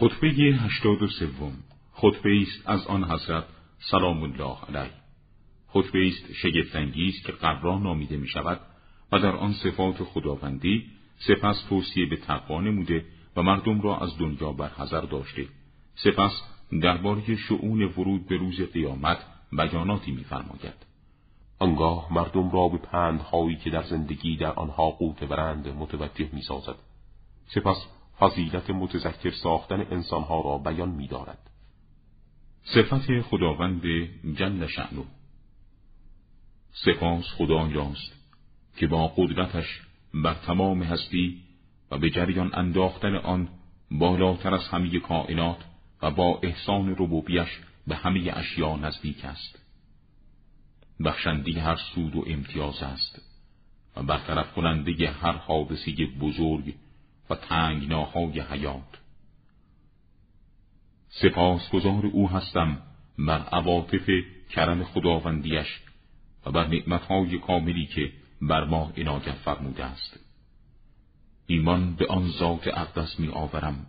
خطبه هشتاد و سوم. خطبه است از آن حضرت سلام الله علیه. خطبه است شگفتانگیز که قرا نامیده می شود و در آن صفات خداوندی سپس توصیه به تقوا نموده و مردم را از دنیا برحذر داشته. سپس درباره شعون ورود به روز قیامت بیاناتی میفرماید. آنگاه مردم را به پندهایی که در زندگی در آنها قوت برند متوجه می سازد. سپس فضیلت متذکر ساختن انسانها را بیان می دارد. صفت خداوند جل شعنو سپاس خدایاست که با قدرتش بر تمام هستی و به جریان انداختن آن بالاتر از همه کائنات و با احسان ربوبیش به همه اشیا نزدیک است بخشندی هر سود و امتیاز است و برطرف کننده هر حادثه بزرگ و تنگناهای حیات. سپاسگزار او هستم بر عواطف کرم خداوندیش و بر نعمتهای کاملی که بر ما عنایت فرموده است. ایمان به آن ذات اقدس می آورم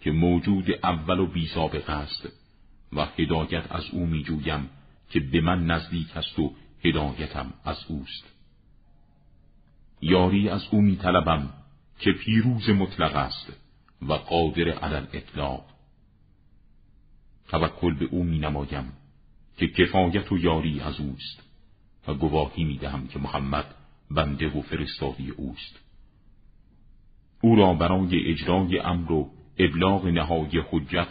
که موجود اول و بی سابقه است و هدایت از او می جویم که به من نزدیک است و هدایتم از اوست. یاری از او می طلبم که پیروز مطلق است و قادر علل اطلاق توکل به او می نمایم که کفایت و یاری از اوست و گواهی می دهم که محمد بنده و فرستادی اوست. او را برای اجرای امر و ابلاغ نهایی حجت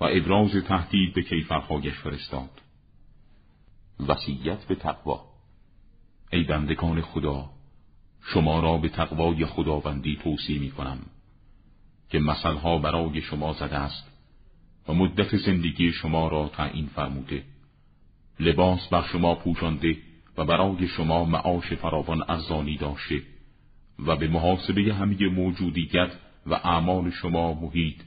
و ابراز تهدید به کیفرهایش فرستاد. وسیعت به تقوا. ای بندگان خدا شما را به تقوای خداوندی توصیه می کنم که مثلها برای شما زده است و مدت زندگی شما را تعیین فرموده. لباس بر شما پوشانده و برای شما معاش فراوان ارزانی داشته و به محاسبه همه موجودیت و اعمال شما محیط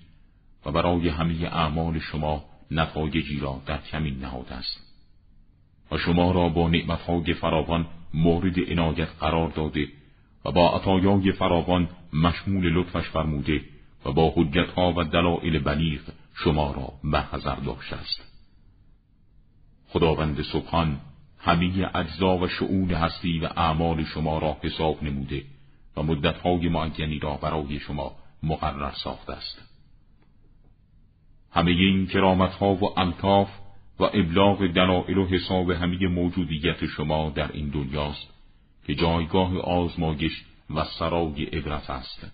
و برای همه اعمال شما نتایجی را در کمین نهاده است. و شما را با نعمتهای فراوان مورد عنایت قرار داده و با عطایای فراوان مشمول لطفش فرموده و با حجتها و دلائل بلیغ شما را برحضر داشته است. خداوند سبحان همه اجزا و شعون هستی و اعمال شما را حساب نموده و مدتهای معینی را برای شما مقرر ساخته است. همه این کرامتها و الطاف و ابلاغ دلائل و حساب همه موجودیت شما در این دنیاست که جایگاه آزمایش و سرای عبرت است.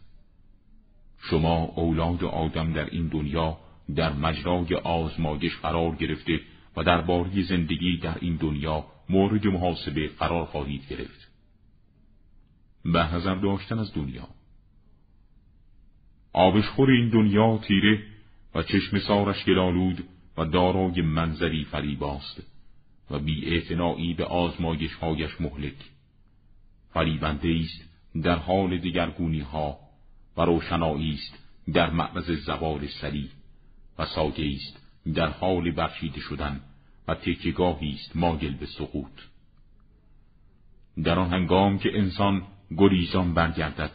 شما اولاد آدم در این دنیا در مجرای آزمایش قرار گرفته و در باری زندگی در این دنیا مورد محاسبه قرار خواهید گرفت. به هزر داشتن از دنیا. آبشخور این دنیا تیره و چشم سارش گلالود و دارای منظری فریباست و بی به آزمایش هایش مهلک. فریبنده است در حال دیگرگونی ها و روشنایی است در معرض زوال سری و ساگه است در حال برچیده شدن و تکیگاهی است مایل به سقوط. در آن هنگام که انسان گریزان برگردد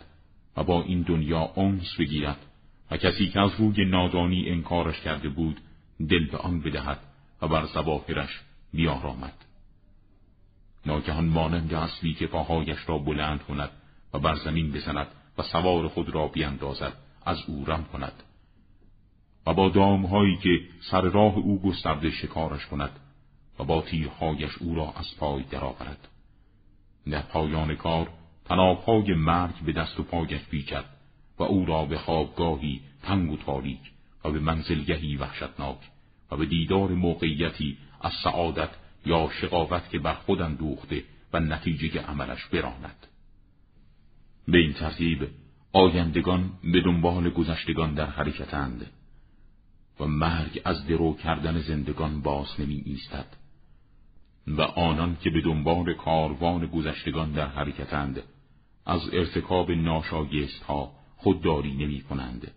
و با این دنیا انس بگیرد و کسی که از روی نادانی انکارش کرده بود دل به آن بدهد و بر زواهرش بیارامد. ناگهان مانند اصلی که پاهایش را بلند کند و بر زمین بزند و سوار خود را بیندازد از او رم کند. و با دامهایی که سر راه او گسترده شکارش کند و با تیرهایش او را از پای درآورد. در پایان کار تنابهای مرگ به دست و پایش پیچد و او را به خوابگاهی تنگ و تاریک و به منزلگهی وحشتناک و به دیدار موقعیتی از سعادت یا شقاوت که بر خود اندوخته و نتیجه عملش براند. به این ترتیب آیندگان به دنبال گذشتگان در حرکتند و مرگ از درو کردن زندگان باز نمی ایستد و آنان که به دنبال کاروان گذشتگان در حرکتند از ارتکاب ناشایست ها خودداری نمی کنند.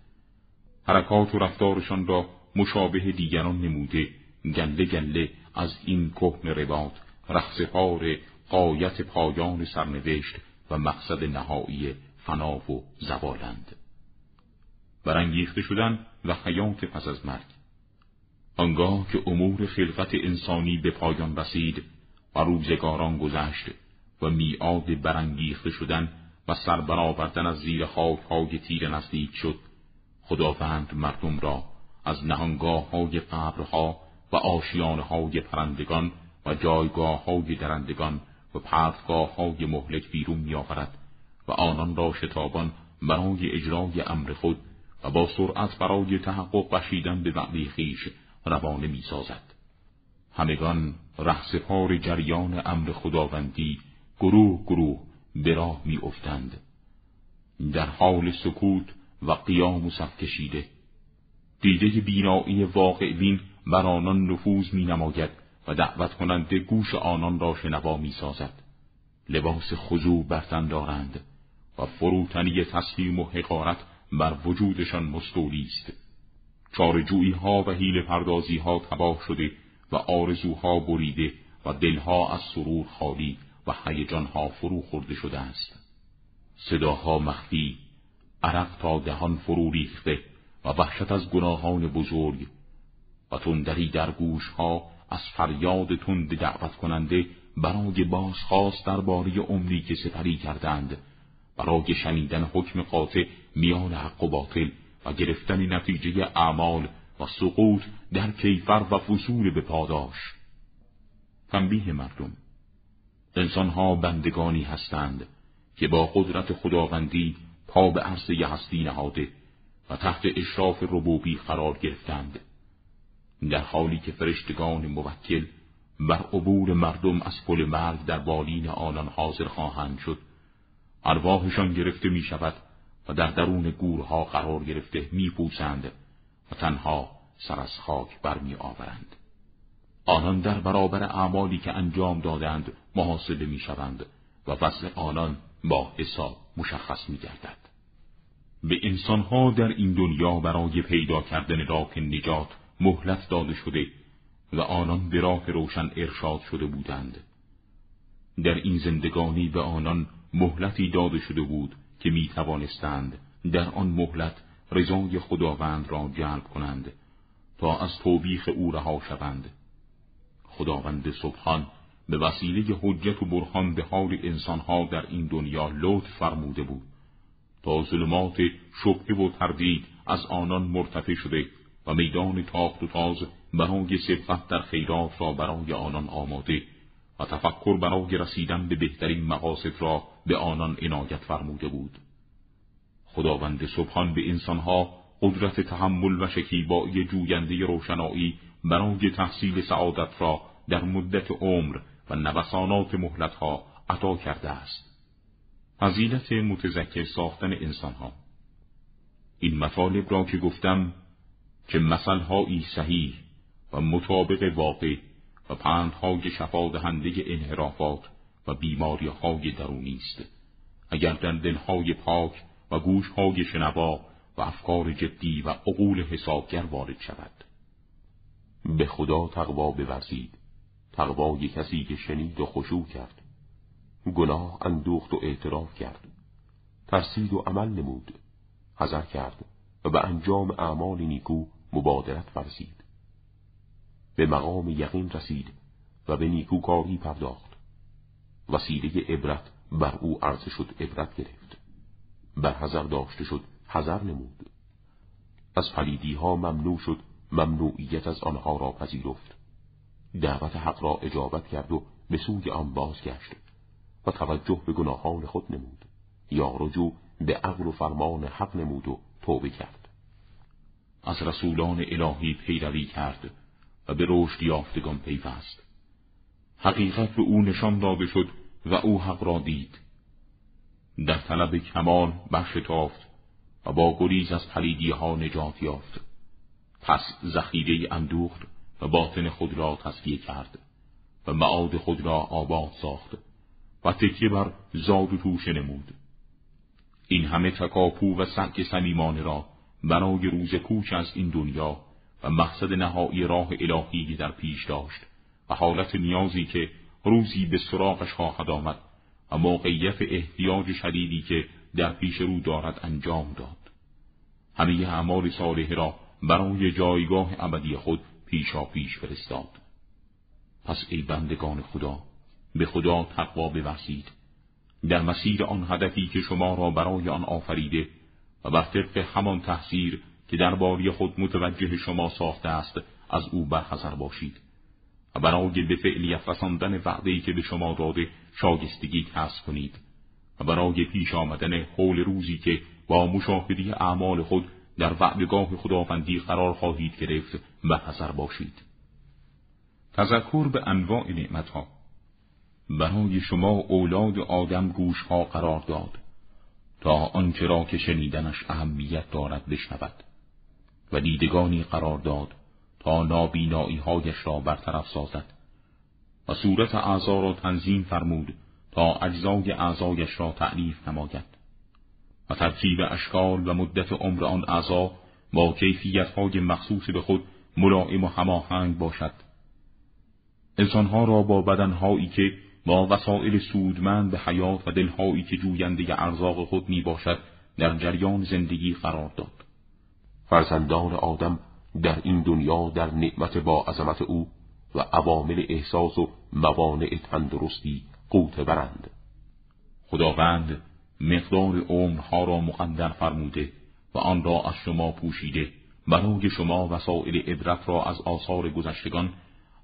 حرکات و رفتارشان را مشابه دیگران نموده گله گله از این کهن روات رخصپار قایت پایان سرنوشت و مقصد نهایی فنا و زوالند. برانگیخته شدن و حیات پس از مرگ. آنگاه که امور خلقت انسانی به پایان رسید و روزگاران گذشت و میعاد برانگیخته شدن و سربرآوردن از زیر خاکهای تیر نزدیک شد خداوند مردم را از نهانگاه های قبرها و آشیانه های پرندگان و جایگاه های درندگان و پرتگاه های مهلک بیرون میآورد و آنان را شتابان برای اجرای امر خود و با سرعت برای تحقق بشیدن به وعده خیش روانه می سازد. همگان رهسپار جریان امر خداوندی گروه گروه به راه می افتند. در حال سکوت و قیام و صف کشیده دیده بینایی واقع بین بر آنان نفوذ می نماید و دعوت کننده گوش آنان را شنوا می سازد. لباس خضوع برتن دارند و فروتنی تسلیم و حقارت بر وجودشان مستولی است. چارجویی ها و حیل پردازی ها تباه شده و آرزوها بریده و دلها از سرور خالی و ها فرو خورده شده است. صداها مخفی، عرق تا دهان فرو ریخته و وحشت از گناهان بزرگ و تندری در گوش ها از فریاد تند دعوت کننده برای بازخواست درباره عمری که سپری کردند. برای شنیدن حکم قاطع میان حق و باطل و گرفتن نتیجه اعمال و سقوط در کیفر و فصول به پاداش تنبیه مردم انسانها بندگانی هستند که با قدرت خداوندی پا به عرصه هستی نهاده و تحت اشراف ربوبی قرار گرفتند. در حالی که فرشتگان موکل بر عبور مردم از پل مرگ در بالین آنان حاضر خواهند شد ارواحشان گرفته می شود و در درون گورها قرار گرفته می پوسند و تنها سر از خاک برمی آورند. آنان در برابر اعمالی که انجام دادند محاسبه می شوند و وضع آنان با حساب مشخص می گردد. به انسانها در این دنیا برای پیدا کردن راه نجات مهلت داده شده و آنان به راه روشن ارشاد شده بودند. در این زندگانی به آنان مهلتی داده شده بود که می توانستند در آن مهلت رضای خداوند را جلب کنند تا از توبیخ او رها شوند خداوند سبحان به وسیله حجت و برهان به حال انسانها در این دنیا لطف فرموده بود تا ظلمات شبه و تردید از آنان مرتفع شده و میدان تاخت و تاز برای سبقت در خیرات را برای آنان آماده و تفکر برای رسیدن به بهترین مقاصد را به آنان عنایت فرموده بود. خداوند سبحان به انسانها قدرت تحمل و شکیبایی جوینده روشنایی برای تحصیل سعادت را در مدت عمر و نوسانات مهلتها عطا کرده است. فضیلت متذکر ساختن انسانها. این مطالب را که گفتم که مثلهایی صحیح و مطابق واقع و پندهای شفادهنده انحرافات و بیماری های درونی است. اگر در دلهای پاک و گوشهای شنوا و افکار جدی و عقول حسابگر وارد شود. به خدا تقوا بورزید. تقوای کسی که شنید و خشوع کرد. گناه اندوخت و اعتراف کرد. ترسید و عمل نمود. حذر کرد و به انجام اعمال نیکو مبادرت ورزید. به مقام یقین رسید و به نیکوکاری پرداخت. وسیله عبرت بر او عرضه شد عبرت گرفت. بر حذر داشته شد حذر نمود. از پلیدی ها ممنوع شد ممنوعیت از آنها را پذیرفت. دعوت حق را اجابت کرد و به سوی آن بازگشت و توجه به گناهان خود نمود. یا رجوع به عقل و فرمان حق نمود و توبه کرد. از رسولان الهی پیروی کرد و به رشد یافتگان پیوست. حقیقت به او نشان داده شد و او حق را دید. در طلب کمال برشتافت و با گریز از پلیدی ها نجات یافت. پس ذخیره اندوخت و باطن خود را تصفیه کرد و معاد خود را آباد ساخت و تکیه بر زاد و توشه نمود. این همه تکاپو و سنک سمیمانه را برای روز کوچ از این دنیا و مقصد نهایی راه الهی در پیش داشت و حالت نیازی که روزی به سراغش خواهد آمد و موقعیت احتیاج شدیدی که در پیش رو دارد انجام داد. همه اعمال صالح را برای جایگاه ابدی خود پیشا پیش فرستاد. پس ای بندگان خدا به خدا تقوا بورزید در مسیر آن هدفی که شما را برای آن آفریده و بر طبق همان تحصیر که در باری خود متوجه شما ساخته است از او برحضر باشید. و برای به فعلیت رساندن وعدهی که به شما داده شاگستگی کسب کنید. و برای پیش آمدن حول روزی که با مشاهده اعمال خود در وعدگاه خداوندی قرار خواهید گرفت و حذر باشید. تذکر به انواع نعمتها. برای شما اولاد آدم گوش ها قرار داد. تا آنچه را که شنیدنش اهمیت دارد بشنود و دیدگانی قرار داد تا نابینایی هایش را برطرف سازد و صورت اعضا را تنظیم فرمود تا اجزای اعضایش را تعریف نماید و ترکیب اشکال و مدت عمر آن اعضا با کیفیتهای مخصوص به خود ملائم و هماهنگ باشد. انسانها را با بدنهایی که با وسایل سودمند به حیات و دلهایی که جوینده ارزاق خود می باشد در جریان زندگی قرار داد. فرزندان آدم در این دنیا در نعمت با عظمت او و عوامل احساس و موانع تندرستی قوت برند. خداوند مقدار عمرها را مقدر فرموده و آن را از شما پوشیده. برای شما وسایل عبرت را از آثار گذشتگان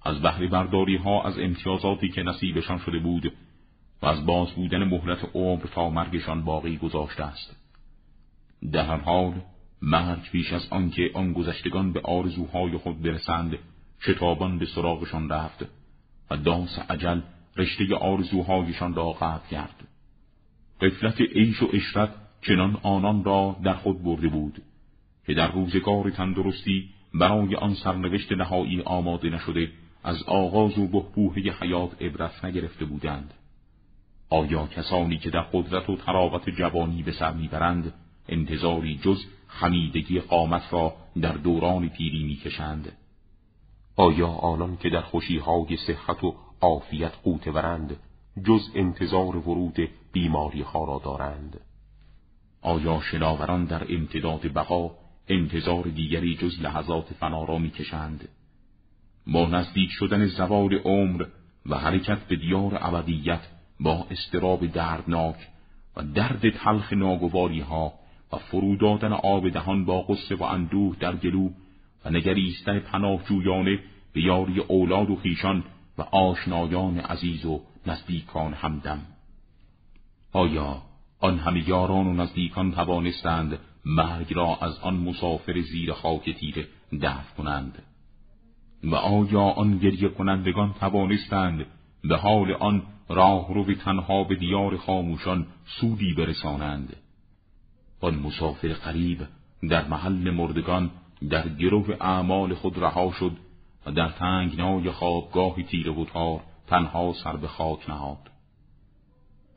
از بهره برداری ها از امتیازاتی که نصیبشان شده بود و از باز بودن مهلت عمر تا مرگشان باقی گذاشته است. در هر حال مرگ پیش از آنکه آن گذشتگان به آرزوهای خود برسند شتابان به سراغشان رفت و داس عجل رشته آرزوهایشان را قطع کرد. قفلت عیش و اشرت چنان آنان را در خود برده بود که در روزگار تندرستی برای آن سرنوشت نهایی آماده نشده از آغاز و بهبوه حیات عبرت نگرفته بودند. آیا کسانی که در قدرت و تراوت جوانی به سر می‌برند انتظاری جز خمیدگی قامت را در دوران پیری می‌کشند؟ آیا آنان که در خوشیهای صحت و عافیت قوت برند جز انتظار ورود بیماری ها را دارند؟ آیا شناوران در امتداد بقا انتظار دیگری جز لحظات فنا را می‌کشند؟ با نزدیک شدن زوال عمر و حرکت به دیار ابدیت با استراب دردناک و درد تلخ ناگواری ها و فرو دادن آب دهان با قصه و اندوه در گلو و نگریستن پناهجویانه به یاری اولاد و خیشان و آشنایان عزیز و نزدیکان همدم. آیا آن همه یاران و نزدیکان توانستند مرگ را از آن مسافر زیر خاک تیره دفع کنند؟ و آیا آن گریه کنندگان توانستند به حال آن راه رو تنها به دیار خاموشان سودی برسانند؟ آن مسافر قریب در محل مردگان در گروه اعمال خود رها شد و در تنگنای خوابگاه تیره و تار تنها سر به خاک نهاد.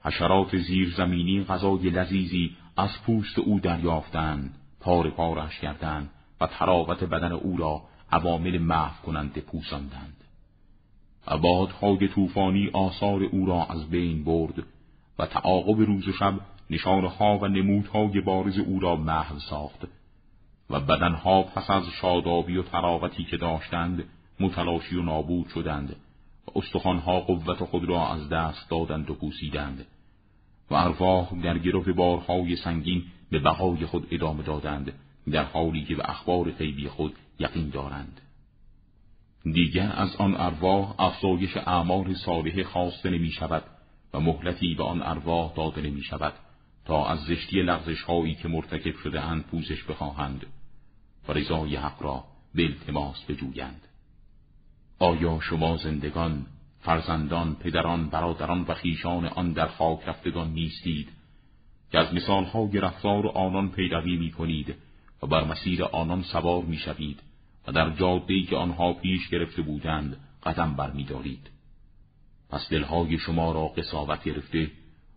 حشرات زیرزمینی غذای لذیذی از پوست او دریافتند پار پارش کردند و تراوت بدن او را عوامل محو کننده پوساندند. عبادهای طوفانی آثار او را از بین برد و تعاقب روز و شب نشانها و نمودهای بارز او را محو ساخت و بدنها پس از شادابی و تراوتی که داشتند متلاشی و نابود شدند و استخوانها قوت خود را از دست دادند و پوسیدند و ارواح در گرفت بارهای سنگین به بقای خود ادامه دادند. در حالی که به اخبار غیبی خود یقین دارند. دیگر از آن ارواح افزایش اعمال صالح خواسته نمی شود و مهلتی به آن ارواح داده نمی شود تا از زشتی لغزش هایی که مرتکب شده اند پوزش بخواهند و رضای حق را به التماس بجویند. آیا شما زندگان فرزندان پدران برادران و خیشان آن در خاک رفتگان نیستید که از مثالهای رفتار آنان پیروی می کنید و بر مسیر آنان سوار می شوید و در جادهی که آنها پیش گرفته بودند قدم برمیدارید پس دلهای شما را قصاوت گرفته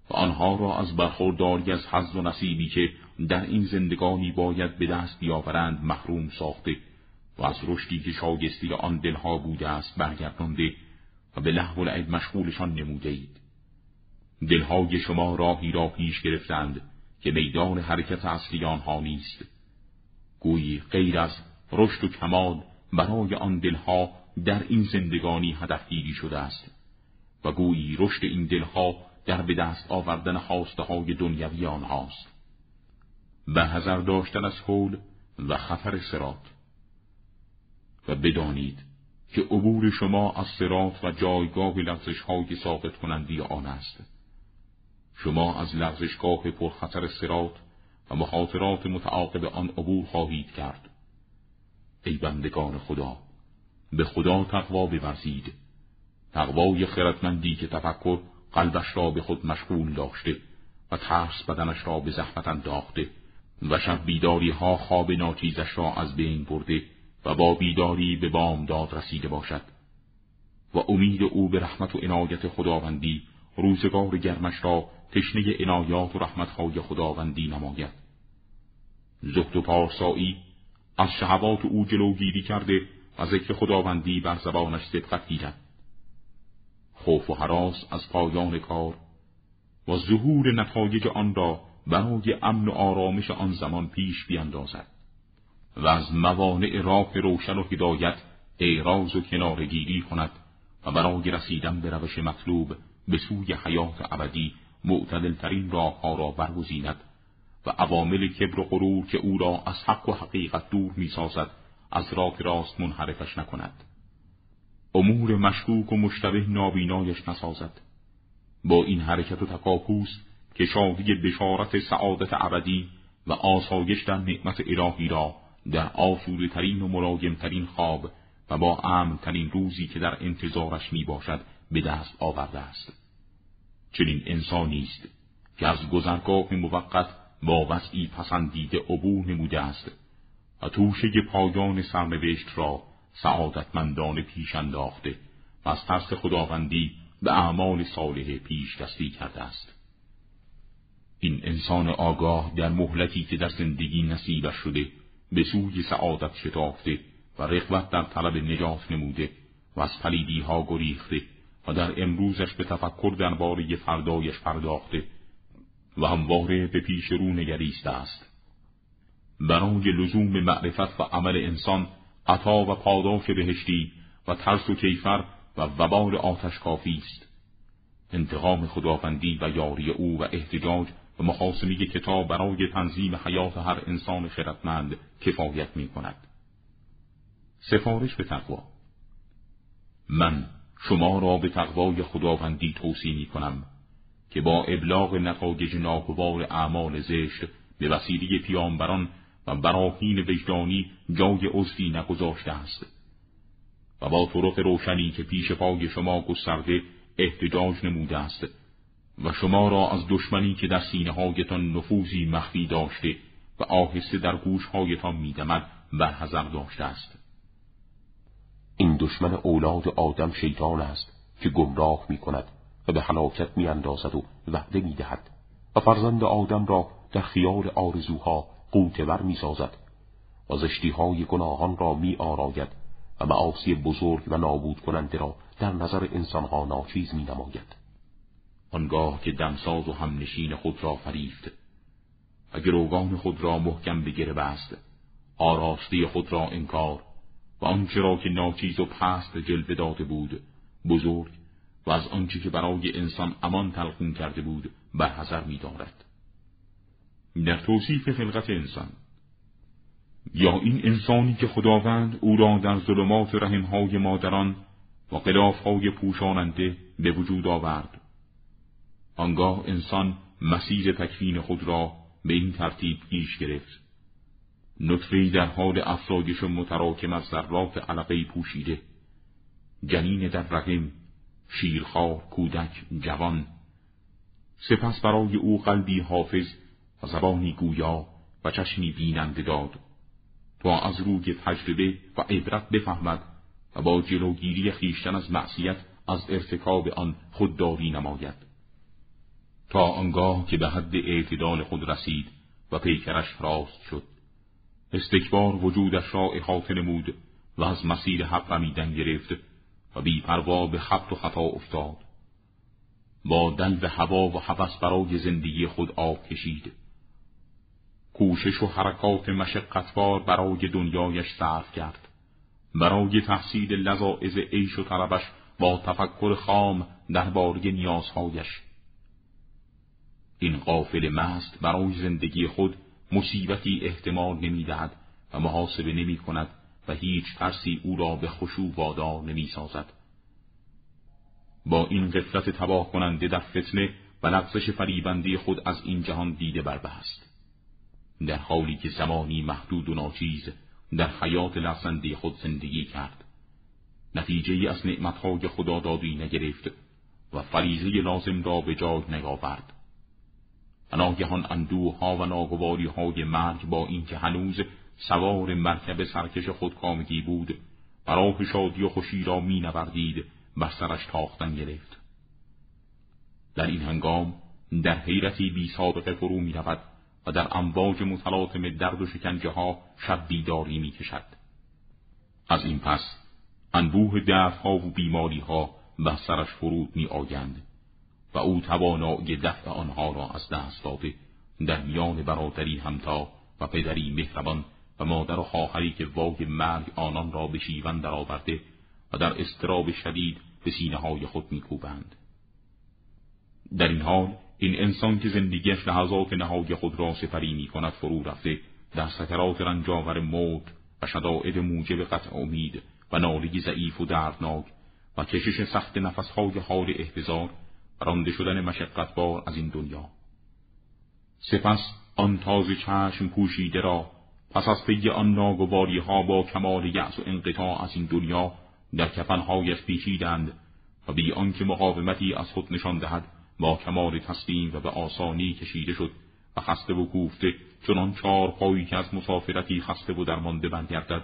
و آنها را از برخورداری از حظ و نصیبی که در این زندگانی باید به دست بیاورند محروم ساخته و از رشدی که شاگستی آن دلها بوده است برگردانده و به لحو لعب مشغولشان نموده اید. دلهای شما راهی را پیش گرفتند که میدان حرکت اصلی آنها نیست گویی غیر از رشد و کمال برای آن دلها در این زندگانی هدفگیری شده است و گویی رشد این دلها در به دست آوردن خواسته های دنیوی آنهاست به هزار داشتن از حول و خطر سرات و بدانید که عبور شما از سرات و جایگاه لغزش های ساقط کنندی آن است. شما از لغزشگاه پرخطر سرات و مخاطرات متعاقب آن عبور خواهید کرد. ای بندگان خدا به خدا تقوا بورزید. تقوای خردمندی که تفکر قلبش را به خود مشغول داشته و ترس بدنش را به زحمت انداخته و شب بیداری ها خواب ناچیزش را از بین برده و با بیداری به بامداد رسیده باشد. و امید او به رحمت و عنایت خداوندی روزگار گرمش را تشنه عنایات و رحمتهای خداوندی نماید. زهد و پارسایی از شهوات او جلوگیری کرده و ذکر خداوندی بر زبانش صدقت گیرد. خوف و حراس از پایان کار و ظهور نتایج آن را برای امن و آرامش آن زمان پیش بیندازد و از موانع راه روشن و هدایت اعراض و کنارگیری کند و برای رسیدن به روش مطلوب به سوی حیات ابدی معتدلترین راهها را برگزیند و عوامل کبر و غرور که او را از حق و حقیقت دور می‌سازد از راه راست منحرفش نکند. امور مشکوک و مشتبه نابینایش نسازد. با این حرکت و تکاپوس که شادی بشارت سعادت ابدی و آسایش در نعمت الهی را در آسوده ترین و مرایم ترین خواب و با امن ترین روزی که در انتظارش می باشد به دست آورده است. چنین انسانی است که از گذرگاه موقت با وضعی پسندیده عبور نموده است و توشه پایان سرنوشت را سعادتمندان پیش انداخته و از ترس خداوندی به اعمال صالح پیش دستی کرده است. این انسان آگاه در مهلتی که در زندگی نصیبش شده به سوی سعادت شتافته و رغبت در طلب نجات نموده و از پلیدی ها گریخته و در امروزش به تفکر درباره فردایش پرداخته و همواره به پیش رو نگریسته است. برای لزوم معرفت و عمل انسان عطا و پاداش بهشتی و ترس و کیفر و وبال آتش کافی است. انتقام خداوندی و یاری او و احتجاج و مخاسمی کتاب برای تنظیم حیات هر انسان خردمند کفایت می کند. سفارش به تقوا. من شما را به تقوای خداوندی توصیه می کنم که با ابلاغ نتایج ناگوار اعمال زشت به وسیله پیامبران و براهین وجدانی جای عضوی نگذاشته است و با طرق روشنی که پیش پای شما گسترده احتجاج نموده است و شما را از دشمنی که در سینه هایتان نفوذی مخفی داشته و آهسته در گوشهایتان میدمد برحضر داشته است. این دشمن اولاد آدم شیطان است که گمراه می کند و به حلاکت می اندازد و وعده می دهد و فرزند آدم را در خیال آرزوها قوتور می سازد و زشتیهای گناهان را می آراید و معاصی بزرگ و نابود کننده را در نظر انسانها ناچیز می نماید. آنگاه که دمساز و همنشین خود را فریفت و گروگان خود را محکم بگره بست آراسته خود را انکار و آنچه را که ناچیز و پست جلوه داده بود بزرگ و از آنچه که برای انسان امان تلقون کرده بود برحضر می دارد. در توصیف خلقت انسان یا این انسانی که خداوند او را در ظلمات رحمهای مادران و قلافهای پوشاننده به وجود آورد آنگاه انسان مسیر تکفین خود را به این ترتیب پیش گرفت نطفه در حال افرادش متراکم از ذرات علقه پوشیده. جنین در رحم شیرخواه کودک جوان. سپس برای او قلبی حافظ و زبانی گویا و چشمی بیننده داد. تا از روی تجربه و عبرت بفهمد و با جلوگیری خیشتن از معصیت از ارتکاب آن خودداری نماید. تا آنگاه که به حد اعتدال خود رسید و پیکرش راست شد. استکبار وجودش را احاطه نمود و از مسیر حق رمیدن گرفت و بی پروا به خط و خطا افتاد. با دل و هوا و حوث برای زندگی خود آب کشید. کوشش و حرکات مشقتبار برای دنیایش صرف کرد. برای تحصیل لذاعز عیش و طلبش با تفکر خام درباره نیازهایش. این قافل مست برای زندگی خود مصیبتی احتمال نمی‌دهد و محاسبه نمی کند و هیچ ترسی او را به خشوع وادار نمی سازد. با این قفلت تباه کننده در فتنه و لغزش فریبنده خود از این جهان دیده بربه است. در حالی که زمانی محدود و ناچیز در حیات لغزنده خود زندگی کرد. نتیجه از نعمتهای خدا دادی نگرفت و فریزه لازم را به جای نیاورد. و ناگهان اندوه ها و ناگواری های مرگ با اینکه هنوز سوار مرکب سرکش خودکامگی بود برای شادی و خوشی را می نوردید بر سرش تاختن گرفت در این هنگام در حیرتی بی سابقه فرو می و در امواج متلاطم درد و شکنجه ها شب بیداری می کشد. از این پس انبوه دردها و بیماری ها بر سرش فرود می آیند و او توانایی دفع آنها را از دست داده در میان برادری همتا و پدری مهربان و مادر و خواهری که وای مرگ آنان را به شیون درآورده و در استراب شدید به سینه های خود میکوبند. در این حال این انسان که زندگیش لحظات نهای خود را سپری می کند فرو رفته در سکرات رنجاور موت و شدائد موجب قطع امید و نالگی ضعیف و دردناک و کشش سخت نفسهای حال احتضار رانده شدن مشقتبار از این دنیا. سپس آن تازه چشم پوشیده را پس از پی آن ناگواری ها با کمال یأس و انقطاع از این دنیا در کفنهایش پیچیدند و بی آنکه مقاومتی از خود نشان دهد با کمال تسلیم و به آسانی کشیده شد و خسته و کوفته چنان چهار پایی که از مسافرتی خسته و درمانده برگردد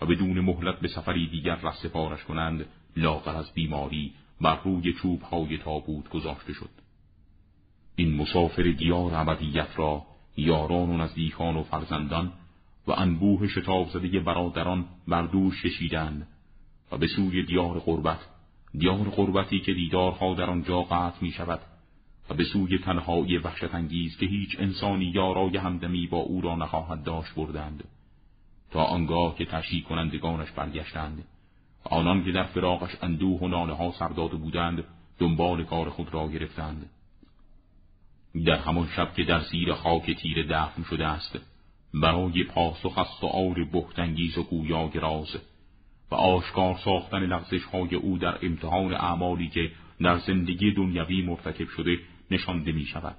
و بدون مهلت به سفری دیگر ره سپارش کنند لاغر از بیماری بر روی چوب های تابوت گذاشته شد. این مسافر دیار ابدیت را یاران و نزدیکان و فرزندان و انبوه شتاب زده برادران بر دوش و به سوی دیار قربت دیار قربتی که دیدارها در آنجا قطع می شود و به سوی تنهایی وحشت انگیز که هیچ انسانی یارای همدمی با او را نخواهد داشت بردند تا آنگاه که تشییع کنندگانش برگشتند. آنان که در فراغش اندوه و ناله ها سرداده بودند دنبال کار خود را گرفتند در همان شب که در زیر خاک تیر دفن شده است برای پاسخ از سؤال بختانگیز و گویا گراز و آشکار ساختن لغزش های او در امتحان اعمالی که در زندگی دنیوی مرتکب شده نشانده می شود.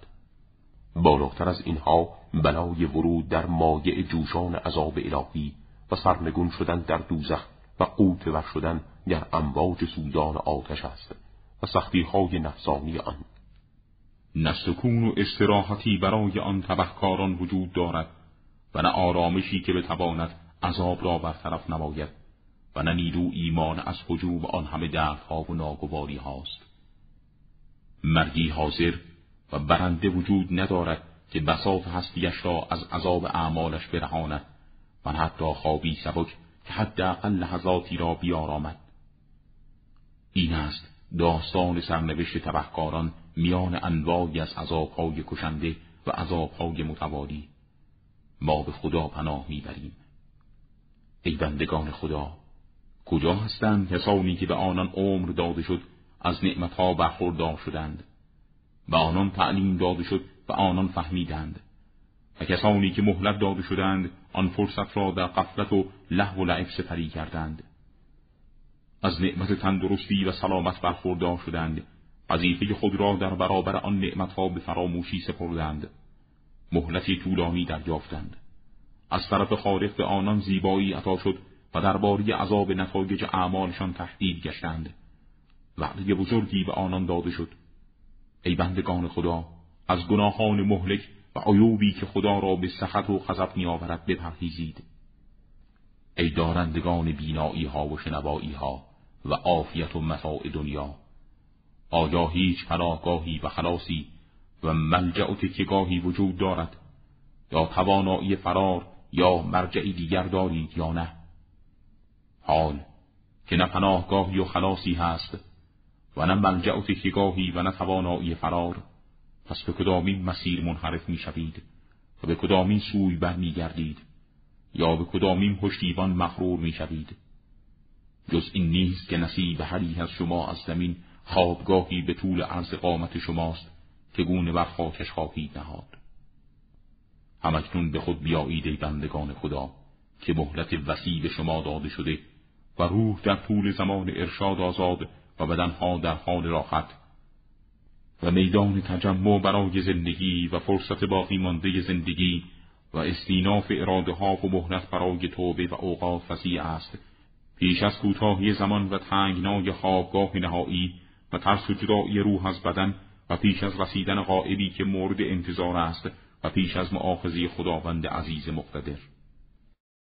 بالاتر از اینها بلای ورود در مایع جوشان عذاب الهی و سرنگون شدن در دوزخ و قوت ور شدن در امواج سودان آتش است و سختی های نفسانی آن. نسکون و استراحتی برای آن تبهکاران وجود دارد و نه آرامشی که بتواند عذاب را برطرف نماید و نه نیرو ایمان از حجوم آن همه دردها و ناگواری هاست. مرگی حاضر و برنده وجود ندارد که بساط هستیش را از عذاب اعمالش برهاند و حتی خوابی سبک که حداقل لحظاتی را بیارامد. این است داستان سرنوشت تبهکاران میان انواعی از عذابهای کشنده و عذابهای متوالی. ما به خدا پناه می‌بریم. ای بندگان خدا کجا هستند کسانی که به آنان عمر داده شد از نعمتها برخوردار شدند؟ به آنان تعلیم داده شد و آنان فهمیدند. و کسانی که مهلت داده شدند آن فرصت را در قفلت و لحو و لعب سپری کردند. از نعمت تندرستی و سلامت برخوردار شدند. وظیفه خود را در برابر آن نعمتها به فراموشی سپردند. مهلتی طولانی دریافتند. از طرف خالق به آنان زیبایی عطا شد و درباره عذاب نتایج اعمالشان تهدید گشتند. وعده بزرگی به آنان داده شد. ای بندگان خدا از گناهان مهلک و عیوبی که خدا را به سخط و غضب میآورد بپرهیزید. ای دارندگان بینایی ها و شنوایی ها و عافیت و متاع دنیا آیا هیچ پناهگاهی و خلاصی و ملجع و تکیگاهی وجود دارد؟ یا توانایی فرار یا مرجعی دیگر دارید یا نه؟ حال که نه پناهگاهی و خلاصی هست و نه ملجع و تکیگاهی و نه توانایی فرار. پس به کدامین مسیر منحرف می شوید و به کدامین سوی برمیگردید؟ یا به کدامین پشتیبان مغرور می‌شوید؟ جز این نیست که نصیب هری از شما از زمین خوابگاهی به طول عرض قامت شماست که گونه بر خاکش خواهید نهاد. همکنون به خود بیایید ای بندگان خدا که مهلت وسیع به شما داده شده و روح در طول زمان ارشاد آزاد و بدنها در حال راحت و میدان تجمع برای زندگی و فرصت باقی مانده زندگی و استیناف اراده ها و مهلت برای توبه و اوقات وسیع است. پیش از کوتاهی زمان و تنگنای خوابگاه نهایی و ترس و جدایی روح از بدن و پیش از رسیدن غائبی که مورد انتظار است و پیش از معاخذی خداوند عزیز مقتدر.